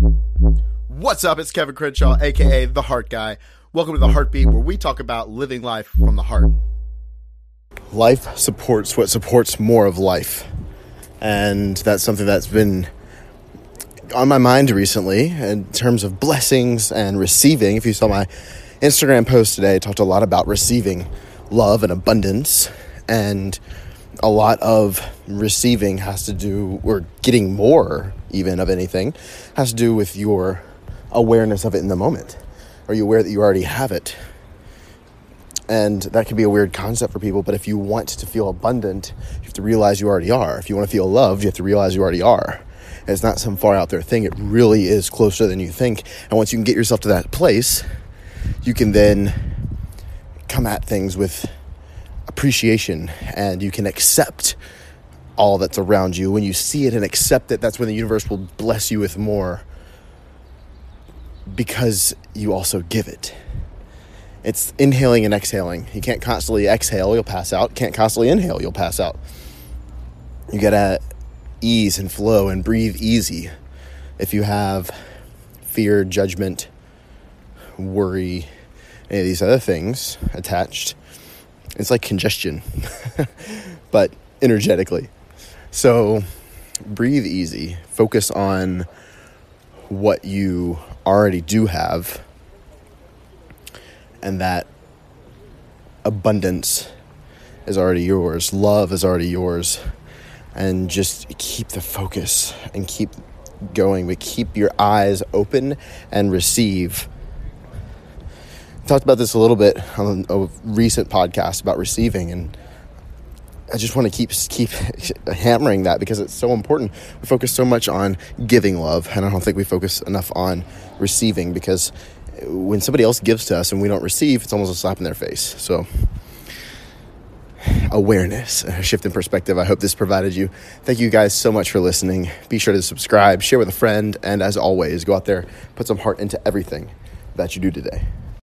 What's up? It's Kevin Crenshaw, aka The Heart Guy. Welcome to The Heartbeat, where we talk about living life from the heart. Life supports what supports more of life. And that's something that's been on my mind recently in terms of blessings and receiving. If you saw my Instagram post today, I talked a lot about receiving love and abundance. And a lot of receiving has to do, or getting more even of anything, has to do with your awareness of it in the moment. Are you aware that you already have it? And that can be a weird concept for people, but if you want to feel abundant, you have to realize you already are. If you want to feel loved, you have to realize you already are. And it's not some far out there thing, it really is closer than you think. And once you can get yourself to that place, you can then come at things with appreciation and you can accept all that's around you. When you see it and accept it, that's when the universe will bless you with more because you also give it. It's inhaling and exhaling. You can't constantly exhale, you'll pass out. Can't constantly inhale, you'll pass out. You gotta ease and flow and breathe easy. If you have fear, judgment, worry, any of these other things attached, it's like congestion, but energetically. So breathe easy, focus on what you already do have, and that abundance is already yours, love is already yours, and just keep the focus and keep going, but keep your eyes open and receive. Talked about this a little bit on a recent podcast about receiving and I just want to keep keep hammering that because it's so important. We focus so much on giving love, and I don't think we focus enough on receiving because when somebody else gives to us and we don't receive, it's almost a slap in their face. So awareness, a shift in perspective. I hope this provided you. Thank you guys so much for listening. Be sure to subscribe, share with a friend, and as always, go out there, put some heart into everything that you do today.